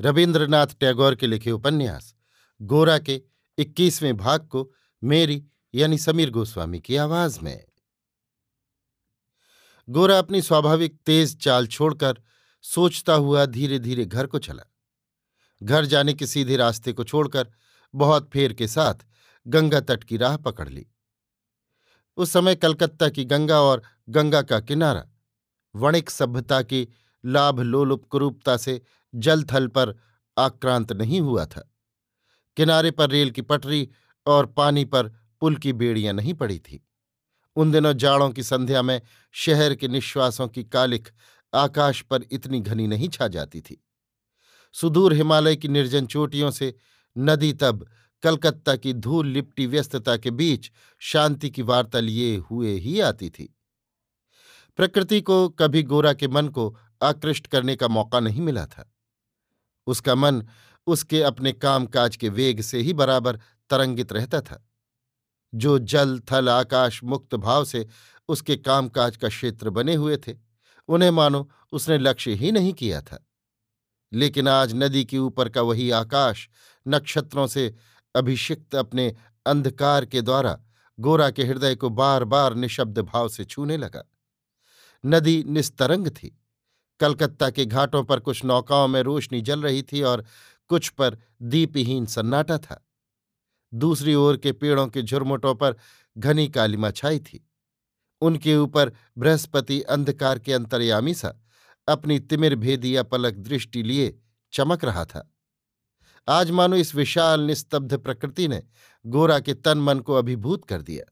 रविन्द्रनाथ टैगोर के लिखे उपन्यास, गोरा के इक्कीसवें भाग को मेरी यानी समीर गोस्वामी की आवाज़ में। गोरा अपनी स्वाभाविक तेज चाल छोड़कर सोचता हुआ धीरे धीरे घर को चला। घर जाने के सीधे रास्ते को छोड़कर बहुत फेर के साथ गंगा तट की राह पकड़ ली। उस समय कलकत्ता की गंगा और गंगा का किनारा, वणिक सभ्यता की लाभ लोलुप कुरूपता से जल थल पर आक्रांत नहीं हुआ था। किनारे पर रेल की पटरी और पानी पर पुल की बेड़ियाँ नहीं पड़ी थी। उन दिनों जाड़ों की संध्या में शहर के निश्वासों की कालिख आकाश पर इतनी घनी नहीं छा जाती थी। सुदूर हिमालय की निर्जन चोटियों से नदी तब, कलकत्ता की धूल लिपटी व्यस्तता के बीच शांति की वार्ता लिए हुए ही आती थी। प्रकृति को कभी गोरा के मन को आकृष्ट करने का मौका नहीं मिला था। उसका मन उसके अपने कामकाज के वेग से ही बराबर तरंगित रहता था। जो जल, थल, आकाश मुक्त भाव से उसके कामकाज का क्षेत्र बने हुए थे, उन्हें मानो उसने लक्ष्य ही नहीं किया था। लेकिन आज नदी के ऊपर का वही आकाश नक्षत्रों से अभिषिक्त अपने अंधकार के द्वारा गोरा के हृदय को बार बार निशब्द भाव से छूने लगा। नदी निस्तरंग थी। कलकत्ता के घाटों पर कुछ नौकाओं में रोशनी जल रही थी और कुछ पर दीपहीन सन्नाटा था। दूसरी ओर के पेड़ों के झुरमुटों पर घनी कालिमा छाई थी। उनके ऊपर बृहस्पति अंधकार के अंतर्यामी सा अपनी तिमिर भेदिया पलक दृष्टि लिए चमक रहा था। आज मानो इस विशाल निस्तब्ध प्रकृति ने गोरा के तन मन को अभिभूत कर दिया।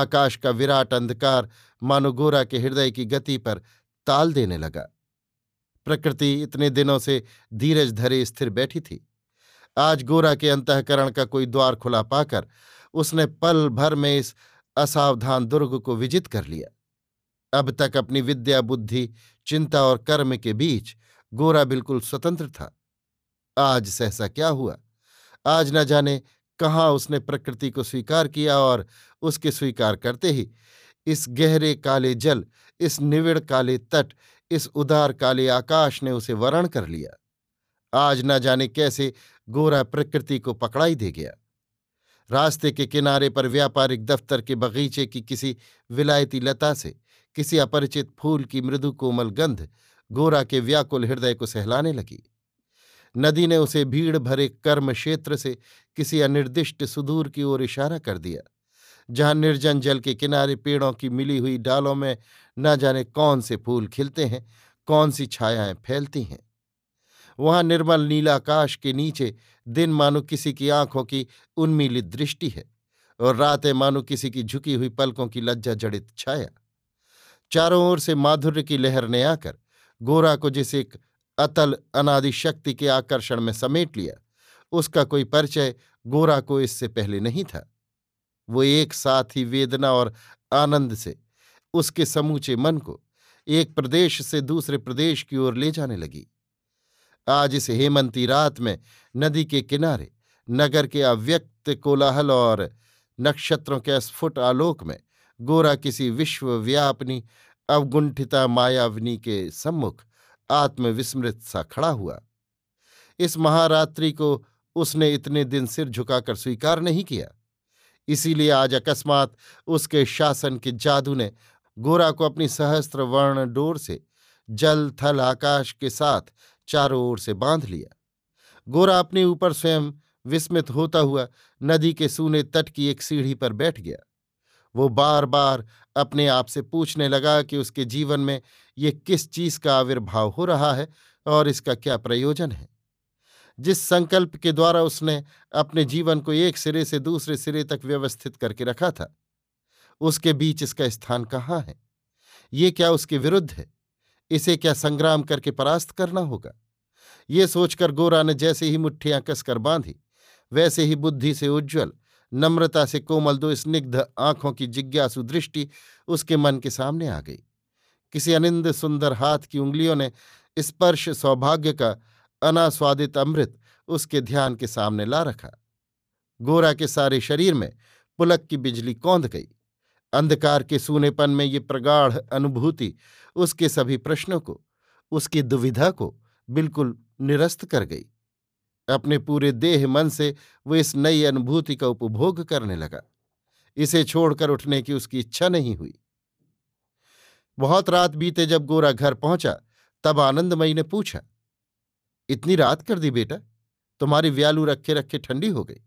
आकाश का विराट अंधकार मानो गोरा के हृदय की गति पर ताल देने लगा। प्रकृति इतने दिनों से धीरज धरे स्थिर बैठी थी। आज गोरा के अंतकरण का कोई द्वार खुला पाकर उसने पल भर में इस असावधान दुर्ग को विजित कर लिया। अब तक अपनी विद्या, बुद्धि, चिंता और कर्म के बीच गोरा बिल्कुल स्वतंत्र था। आज सहसा क्या हुआ? आज न जाने कहाँ उसने प्रकृति को स्वीकार किया और उसके स्वीकार करते ही इस गहरे काले जल, इस निविड़ काले तट इस उदार काले आकाश ने उसे वरण कर लिया। आज न जाने कैसे गोरा प्रकृति को पकड़ाई दे गया। रास्ते के किनारे पर व्यापारिक दफ्तर के बगीचे की किसी विलायती लता से किसी अपरिचित फूल की मृदु कोमल गंध गोरा के व्याकुल हृदय को सहलाने लगी। नदी ने उसे भीड़ भरे कर्म क्षेत्र से किसी अनिर्दिष्ट सुदूर की ओर इशारा कर दिया। जहाँ निर्जन जल के किनारे पेड़ों की मिली हुई डालों में न जाने कौन से फूल खिलते हैं, कौन सी छायाएँ फैलती हैं। वहाँ निर्मल नीलाकाश के नीचे दिन मानो किसी की आँखों की उन्मीलित दृष्टि है और रातें मानो किसी की झुकी हुई पलकों की लज्जा जड़ित छाया। चारों ओर से माधुर्य की लहर ने आकर गोरा को जिस एक अतल अनादि शक्ति के आकर्षण में समेट लिया, उसका कोई परिचय गोरा को इससे पहले नहीं था। वो एक साथ ही वेदना और आनंद से, उसके समूचे मन को एक प्रदेश से दूसरे प्रदेश की ओर ले जाने लगी। आज इस हेमंती रात में नदी के किनारे, नगर के अव्यक्त कोलाहल और नक्षत्रों के स्फुट आलोक में गोरा किसी विश्वव्यापनी, अवगुंठिता मायावनी के सम्मुख आत्मविस्मृत सा खड़ा हुआ। इस महारात्रि को उसने इतने दिन सिर झुकाकर स्वीकार नहीं किया। इसीलिए आज अकस्मात उसके शासन के जादू ने गोरा को अपनी सहस्त्र वर्ण डोर से जल, थल, आकाश के साथ चारों ओर से बाँध लिया। गोरा अपने ऊपर स्वयं विस्मित होता हुआ नदी के सूने तट की एक सीढ़ी पर बैठ गया। वो बार बार अपने आप से पूछने लगा कि उसके जीवन में ये किस चीज़ का आविर्भाव हो रहा है और इसका क्या प्रयोजन है। जिस संकल्प के द्वारा उसने अपने जीवन को एक सिरे से दूसरे सिरे तक व्यवस्थित करके रखा था, उसके बीच इसका स्थान कहाँ है? ये क्या उसके विरुद्ध है? इसे क्या संग्राम करके परास्त करना होगा? ये सोचकर गोरा ने जैसे ही मुठ्ठियाँ कसकर बांधी, वैसे ही बुद्धि से उज्ज्वल, नम्रता से कोमल दो स्निग्ध आँखों की जिज्ञासु दृष्टि उसके मन के सामने आ गई। किसी अनिंद सुंदर हाथ की उंगलियों ने स्पर्श सौभाग्य का अनास्वादित अमृत उसके ध्यान के सामने ला रखा। गोरा के सारे शरीर में पुलक की बिजली कौंध गई। अंधकार के सूनेपन में ये प्रगाढ़ अनुभूति उसके सभी प्रश्नों को, उसकी दुविधा को बिल्कुल निरस्त कर गई। अपने पूरे देह मन से वो इस नई अनुभूति का उपभोग करने लगा। इसे छोड़कर उठने की उसकी इच्छा नहीं हुई। बहुत रात बीते जब गोरा घर पहुँचा, तब आनंदमयी ने पूछा इतनी रात कर दी बेटा, तुम्हारी व्यालू रखे रखे ठंडी हो गई।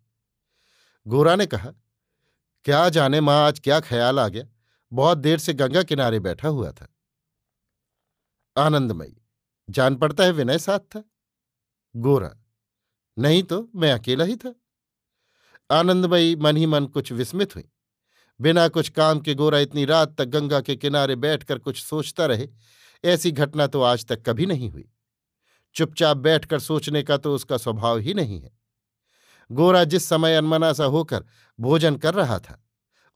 गोरा ने कहा, क्या जाने माँ, आज क्या ख्याल आ गया? बहुत देर से गंगा किनारे बैठा हुआ था। आनंदमयी, जान पड़ता है विनय साथ था? गोरा, नहीं तो मैं अकेला ही था। आनंदमयी मन ही मन कुछ विस्मित हुई। बिना कुछ काम के गोरा इतनी रात तक गंगा के किनारे बैठकर कुछ सोचता रहे, ऐसी घटना तो आज तक कभी नहीं हुई। चुपचाप बैठकर सोचने का तो उसका स्वभाव ही नहीं है। गोरा जिस समय अनमना सा होकर भोजन कर रहा था,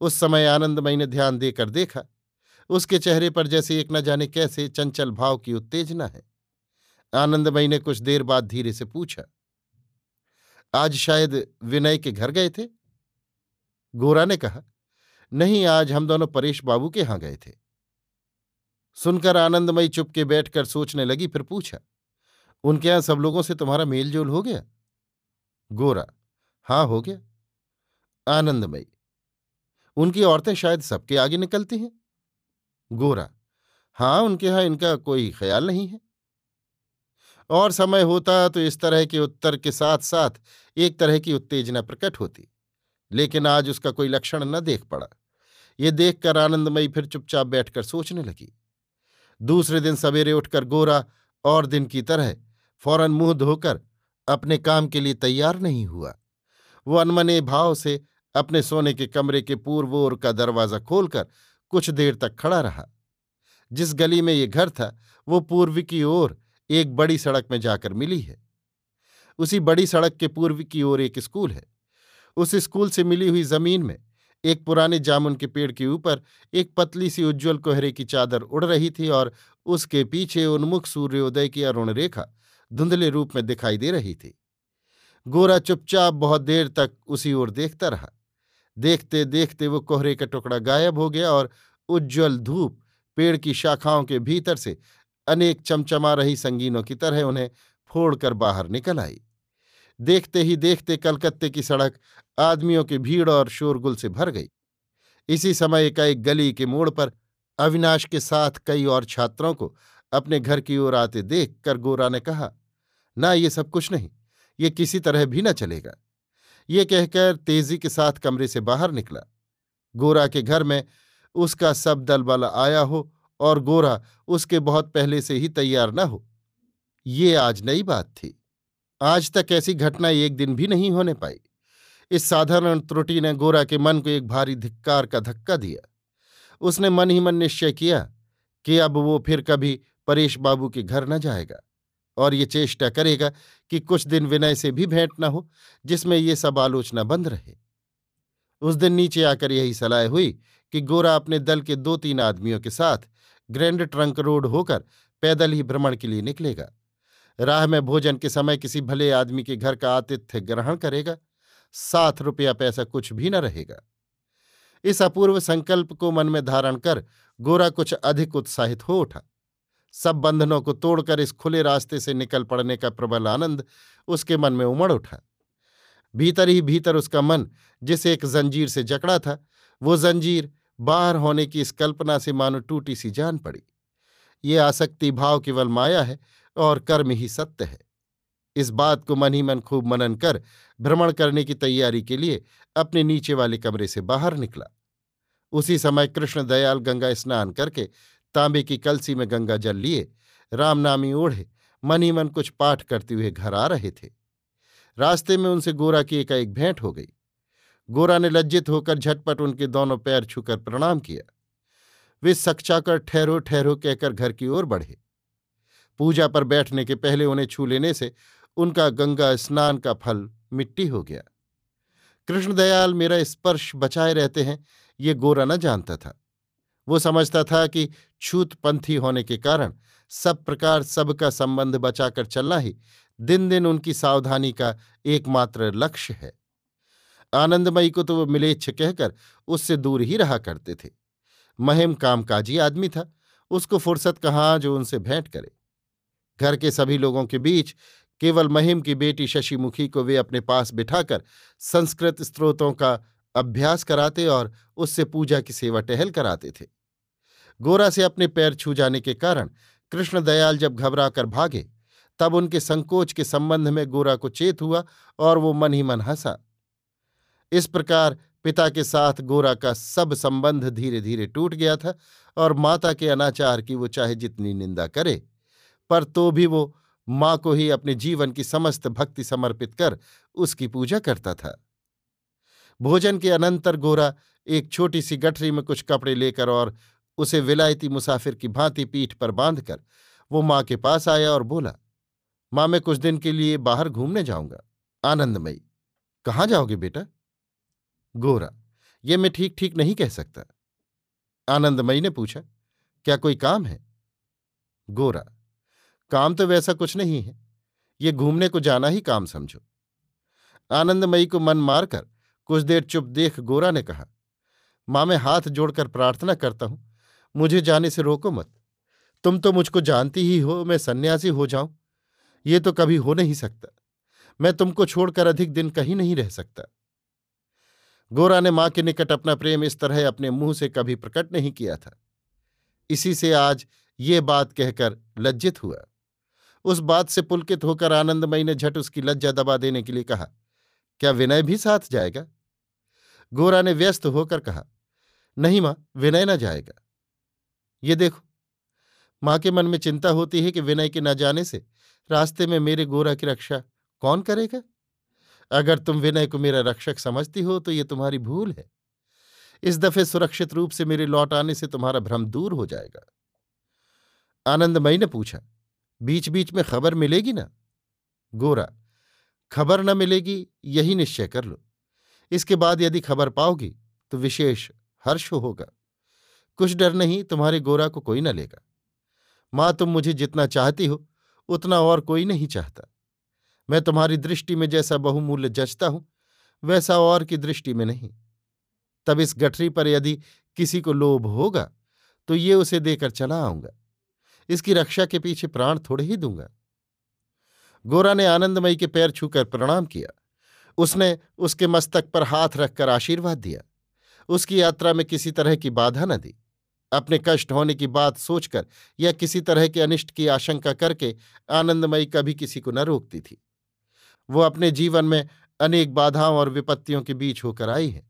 उस समय आनंदमयी ने ध्यान देकर देखा, उसके चेहरे पर जैसे एक न जाने कैसे चंचल भाव की उत्तेजना है। आनंदमयी ने कुछ देर बाद धीरे से पूछा, आज शायद विनय के घर गए थे? गोरा ने कहा, नहीं, आज हम दोनों परेश बाबू के यहाँ गए थे। सुनकर आनंदमयी चुपके बैठकर सोचने लगी, फिर पूछा उनके यहाँ सब लोगों से तुम्हारा मेलजोल हो गया? गोरा, हाँ, हो गया। आनंदमयी, उनकी औरतें शायद सबके आगे निकलती हैं? गोरा, हाँ, उनके यहाँ इनका कोई ख्याल नहीं है। और समय होता तो इस तरह के उत्तर के साथ साथ एक तरह की उत्तेजना प्रकट होती, लेकिन आज उसका कोई लक्षण न देख पड़ा। ये देखकर आनंदमयी फिर चुपचाप बैठकर सोचने लगी। दूसरे दिन सवेरे उठकर गोरा और दिन की तरह फ़ौरन मुँह धोकर अपने काम के लिए तैयार नहीं हुआ। वो अनमने भाव से अपने सोने के कमरे के पूर्व ओर का दरवाज़ा खोलकर कुछ देर तक खड़ा रहा। जिस गली में ये घर था, वो पूर्व की ओर एक बड़ी सड़क में जाकर मिली है। उसी बड़ी सड़क के पूर्व की ओर एक स्कूल है। उस स्कूल से मिली हुई ज़मीन में एक पुराने जामुन के पेड़ के ऊपर एक पतली सी उज्ज्वल कोहरे की चादर उड़ रही थी और उसके पीछे उन्मुख सूर्योदय की अरुण रेखा धुंधले रूप में दिखाई दे रही थी। गोरा चुपचाप बहुत देर तक उसी ओर देखता रहा। देखते देखते वो कोहरे का टुकड़ा गायब हो गया और उज्ज्वल धूप पेड़ की शाखाओं के भीतर से अनेक चमचमा रही संगीनों की तरह उन्हें फोड़कर बाहर निकल आई। देखते ही देखते कलकत्ते की सड़क आदमियों की भीड़ और शोरगुल से भर गई। इसी समय एक गली के मोड़ पर अविनाश के साथ कई और छात्रों को अपने घर की ओर आते देख कर गोरा ने कहा, ना ये सब कुछ नहीं, ये किसी तरह भी न चलेगा। ये कहकर तेज़ी के साथ कमरे से बाहर निकला। गोरा के घर में उसका सब दल बल आया हो और गोरा उसके बहुत पहले से ही तैयार न हो। ये आज नई बात थी। आज तक ऐसी घटना एक दिन भी नहीं होने पाई। इस साधारण त्रुटि ने गोरा के मन को एक भारी धिक्कार का धक्का दिया। उसने मन ही मन निश्चय किया कि अब वो फिर कभी परेश बाबू के घर न जाएगा और ये चेष्टा करेगा कि कुछ दिन विनय से भी भेंट न हो, जिसमें ये सब आलोचना बंद रहे। उस दिन नीचे आकर यही सलाह हुई कि गोरा अपने दल के दो तीन आदमियों के साथ ग्रैंड ट्रंक रोड होकर पैदल ही भ्रमण के लिए निकलेगा। राह में भोजन के समय किसी भले आदमी के घर का आतिथ्य ग्रहण करेगा। सात रुपया पैसा कुछ भी न रहेगा। इस अपूर्व संकल्प को मन में धारण कर गोरा कुछ अधिक उत्साहित हो उठा। सब बंधनों को तोड़कर इस खुले रास्ते से निकल पड़ने का प्रबल आनंद उसके मन में उमड़ उठा। भीतर ही भीतर उसका मन, जिस एक जंजीर से जकड़ा था, वो जंजीर बाहर होने की इस कल्पना से मानो टूटी सी जान पड़ी। ये आसक्ति भाव केवल माया है और कर्म ही सत्य है। इस बात को मन ही मन खूब मनन कर, भ्रमण करने की तैयारी के लिए अपने नीचे वाले कमरे से बाहर निकला। उसी समय कृष्ण दयाल गंगा स्नान करके तांबे की कलसी में गंगा जल लिए, रामनामी ओढ़े मन ही मन कुछ पाठ करते हुए घर आ रहे थे। रास्ते में उनसे गोरा की एकाएक भेंट हो गई। गोरा ने लज्जित होकर झटपट उनके दोनों पैर छूकर प्रणाम किया। वे सकचाकर ठहरो ठहरो कहकर घर की ओर बढ़े। पूजा पर बैठने के पहले उन्हें छू लेने से उनका गंगा स्नान का फल मिट्टी हो गया। कृष्णदयाल मेरा स्पर्श बचाए रहते हैं, ये गोरा न जानता था। वो समझता था कि छूतपंथी होने के कारण सब प्रकार सबका संबंध बचाकर चलना ही दिन दिन उनकी सावधानी का एकमात्र लक्ष्य है। आनंदमयी को तो वो मिलेच्छ कहकर उससे दूर ही रहा करते थे। महिम कामकाजी आदमी था। उसको फुर्सत कहाँ जो उनसे भेंट करे। घर के सभी लोगों के बीच केवल महिम की बेटी शशिमुखी को वे अपने पास बिठाकर संस्कृत स्त्रोतों का अभ्यास कराते और उससे पूजा की सेवा टहल कराते थे। गोरा से अपने पैर छू जाने के कारण कृष्णदयाल जब घबरा कर भागे, तब उनके संकोच के संबंध में गोरा को चेत हुआ और वो मन ही मन हंसा। इस प्रकार पिता के साथ गोरा का सब संबंध धीरे धीरे टूट गया था और माता के अनाचार की वो चाहे जितनी निंदा करे, पर तो भी वो माँ को ही अपने जीवन की समस्त भक्ति समर्पित कर उसकी पूजा करता था। भोजन के अनंतर गोरा एक छोटी सी गठरी में कुछ कपड़े लेकर और उसे विलायती मुसाफिर की भांति पीठ पर बांधकर वो माँ के पास आया और बोला, माँ, मैं कुछ दिन के लिए बाहर घूमने जाऊँगा। आनंदमयी, कहाँ जाओगे बेटा? गोरा, ये मैं ठीक ठीक नहीं कह सकता। आनंदमयी ने पूछा, क्या कोई काम है? गोरा, काम तो वैसा कुछ नहीं है। ये घूमने को जाना ही काम समझो। आनंदमयी को मन मारकर कुछ देर चुप देख गोरा ने कहा, माँ, मैं हाथ जोड़कर प्रार्थना करता हूँ मुझे जाने से रोको मत। तुम तो मुझको जानती ही हो, मैं सन्यासी हो जाऊँ। ये तो कभी हो नहीं सकता। मैं तुमको छोड़कर अधिक दिन कहीं नहीं रह सकता। गोरा ने माँ के निकट अपना प्रेम इस तरह अपने मुँह से कभी प्रकट नहीं किया था। इसी से आज ये बात कहकर लज्जित हुआ। उस बात से पुलकित होकर आनंदमयी ने झट उसकी लज्जा दबा देने के लिए कहा, क्या विनय भी साथ जाएगा? गोरा ने व्यस्त होकर कहा, नहीं माँ, विनय न जाएगा। ये देखो, माँ के मन में चिंता होती है कि विनय के न जाने से रास्ते में मेरे गोरा की रक्षा कौन करेगा? अगर तुम विनय को मेरा रक्षक समझती हो तो ये तुम्हारी भूल है। इस दफे सुरक्षित रूप से मेरे लौट आने से तुम्हारा भ्रम दूर हो जाएगा। आनंदमयी ने पूछा बीच बीच में खबर मिलेगी ना? गोरा, खबर न मिलेगी, यही निश्चय कर लो। इसके बाद यदि खबर पाओगी तो विशेष हर्ष होगा। कुछ डर नहीं, तुम्हारे गोरा को कोई न लेगा। माँ, तुम मुझे जितना चाहती हो, उतना और कोई नहीं चाहता। मैं तुम्हारी दृष्टि में जैसा बहुमूल्य जचता हूँ, वैसा और की दृष्टि में नहीं। तब इस गठरी पर यदि किसी को लोभ होगा तो ये उसे देकर चला आऊँगा। इसकी रक्षा के पीछे प्राण थोड़े ही दूँगा। गोरा ने आनंदमयी के पैर छूकर प्रणाम किया। उसने उसके मस्तक पर हाथ रखकर आशीर्वाद दिया। उसकी यात्रा में किसी तरह की बाधा न दी। अपने कष्ट होने की बात सोचकर या किसी तरह के अनिष्ट की आशंका करके आनंदमयी कभी किसी को न रोकती थी। वो अपने जीवन में अनेक बाधाओं और विपत्तियों के बीच होकर आई है।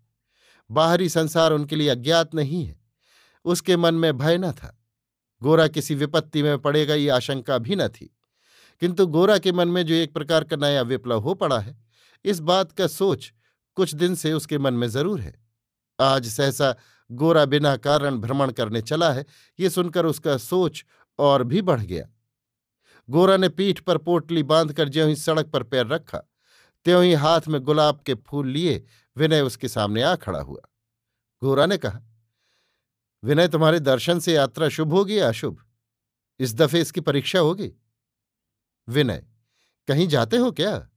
बाहरी संसार उनके लिए अज्ञात नहीं है। उसके मन में भय न था। गोरा किसी विपत्ति में पड़ेगा ये आशंका भी न थी। किंतु गोरा के मन में जो एक प्रकार का नया विप्लव हो पड़ा है, इस बात का सोच कुछ दिन से उसके मन में ज़रूर है। आज सहसा गोरा बिना कारण भ्रमण करने चला है, ये सुनकर उसका सोच और भी बढ़ गया। गोरा ने पीठ पर पोटली बांधकर ज्यों ही सड़क पर पैर रखा, त्यों ही हाथ में गुलाब के फूल लिए, विनय उसके सामने आ खड़ा हुआ। गोरा ने कहा, विनय, तुम्हारे दर्शन से यात्रा शुभ होगी या अशुभ? इस दफे इसकी परीक्षा होगी? विनय, कहीं जाते हो क्या?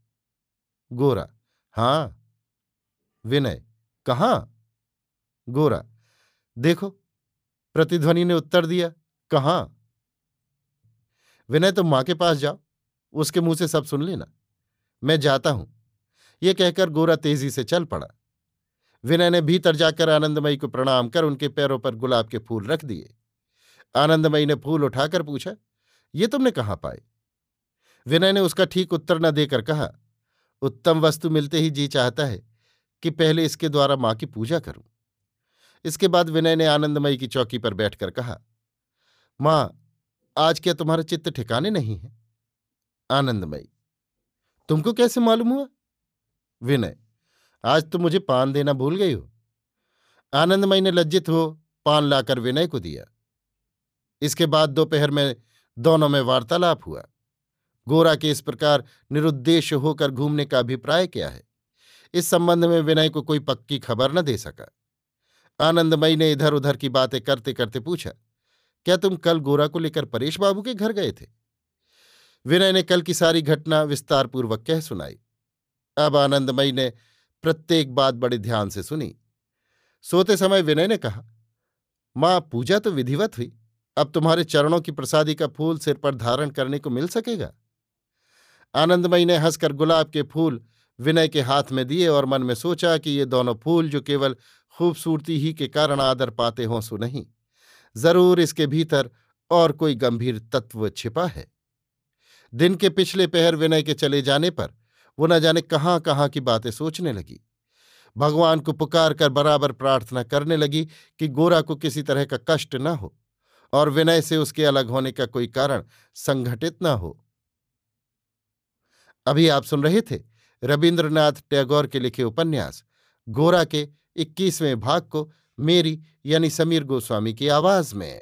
गोरा, हाँ। विनय, कहाँ? गोरा देखो, प्रतिध्वनि ने उत्तर दिया, कहाँ? विनय, तुम माँ के पास जाओ, उसके मुँह से सब सुन लेना। मैं जाता हूँ। ये कहकर गोरा तेज़ी से चल पड़ा। विनय ने भीतर जाकर आनंदमयी को प्रणाम कर उनके पैरों पर गुलाब के फूल रख दिए। आनंदमयी ने फूल उठाकर पूछा, ये तुमने कहाँ पाए? विनय ने उसका ठीक उत्तर न देकर कहा, उत्तम वस्तु मिलते ही जी चाहता है कि पहले इसके द्वारा माँ की पूजा करूँ। इसके बाद विनय ने आनंदमयी की चौकी पर बैठकर कहा, माँ, आज क्या तुम्हारा चित्त ठिकाने नहीं है? आनंदमयी, तुमको कैसे मालूम हुआ? विनय, आज तुम मुझे पान देना भूल गई हो। आनंदमयी ने लज्जित हो पान लाकर विनय को दिया। इसके बाद दोपहर में दोनों में वार्तालाप हुआ। गोरा के इस प्रकार निरुद्देश्य होकर घूमने का अभिप्राय क्या है? इस संबंध में विनय को कोई पक्की खबर न दे सका। आनंदमयी ने इधर उधर की बातें करते करते पूछा, क्या तुम कल गोरा को लेकर परेश बाबू के घर गए थे? विनय ने कल की सारी घटना विस्तारपूर्वक कह सुनाई। अब आनंदमयी ने प्रत्येक बात बड़े ध्यान से सुनी। सोते समय विनय ने कहा, माँ, पूजा तो विधिवत हुई। अब तुम्हारे चरणों की प्रसादी का फूल सिर पर धारण करने को मिल सकेगा? आनंदमयी ने हंसकर गुलाब के फूल विनय के हाथ में दिए और मन में सोचा कि ये दोनों फूल जो केवल खूबसूरती ही के कारण आदर पाते हों सो नहीं। ज़रूर इसके भीतर और कोई गंभीर तत्व छिपा है। दिन के पिछले पहर विनय के चले जाने पर वो न जाने कहाँ कहाँ की बातें सोचने लगी। भगवान को पुकार कर बराबर प्रार्थना करने लगी कि गोरा को किसी तरह का कष्ट न हो और विनय से उसके अलग होने का कोई कारण संघटित न हो। अभी आप सुन रहे थे रविन्द्रनाथ टैगोर के लिखे उपन्यास, गोरा के इक्कीसवें भाग को मेरी यानी समीर गोस्वामी की आवाज़ में।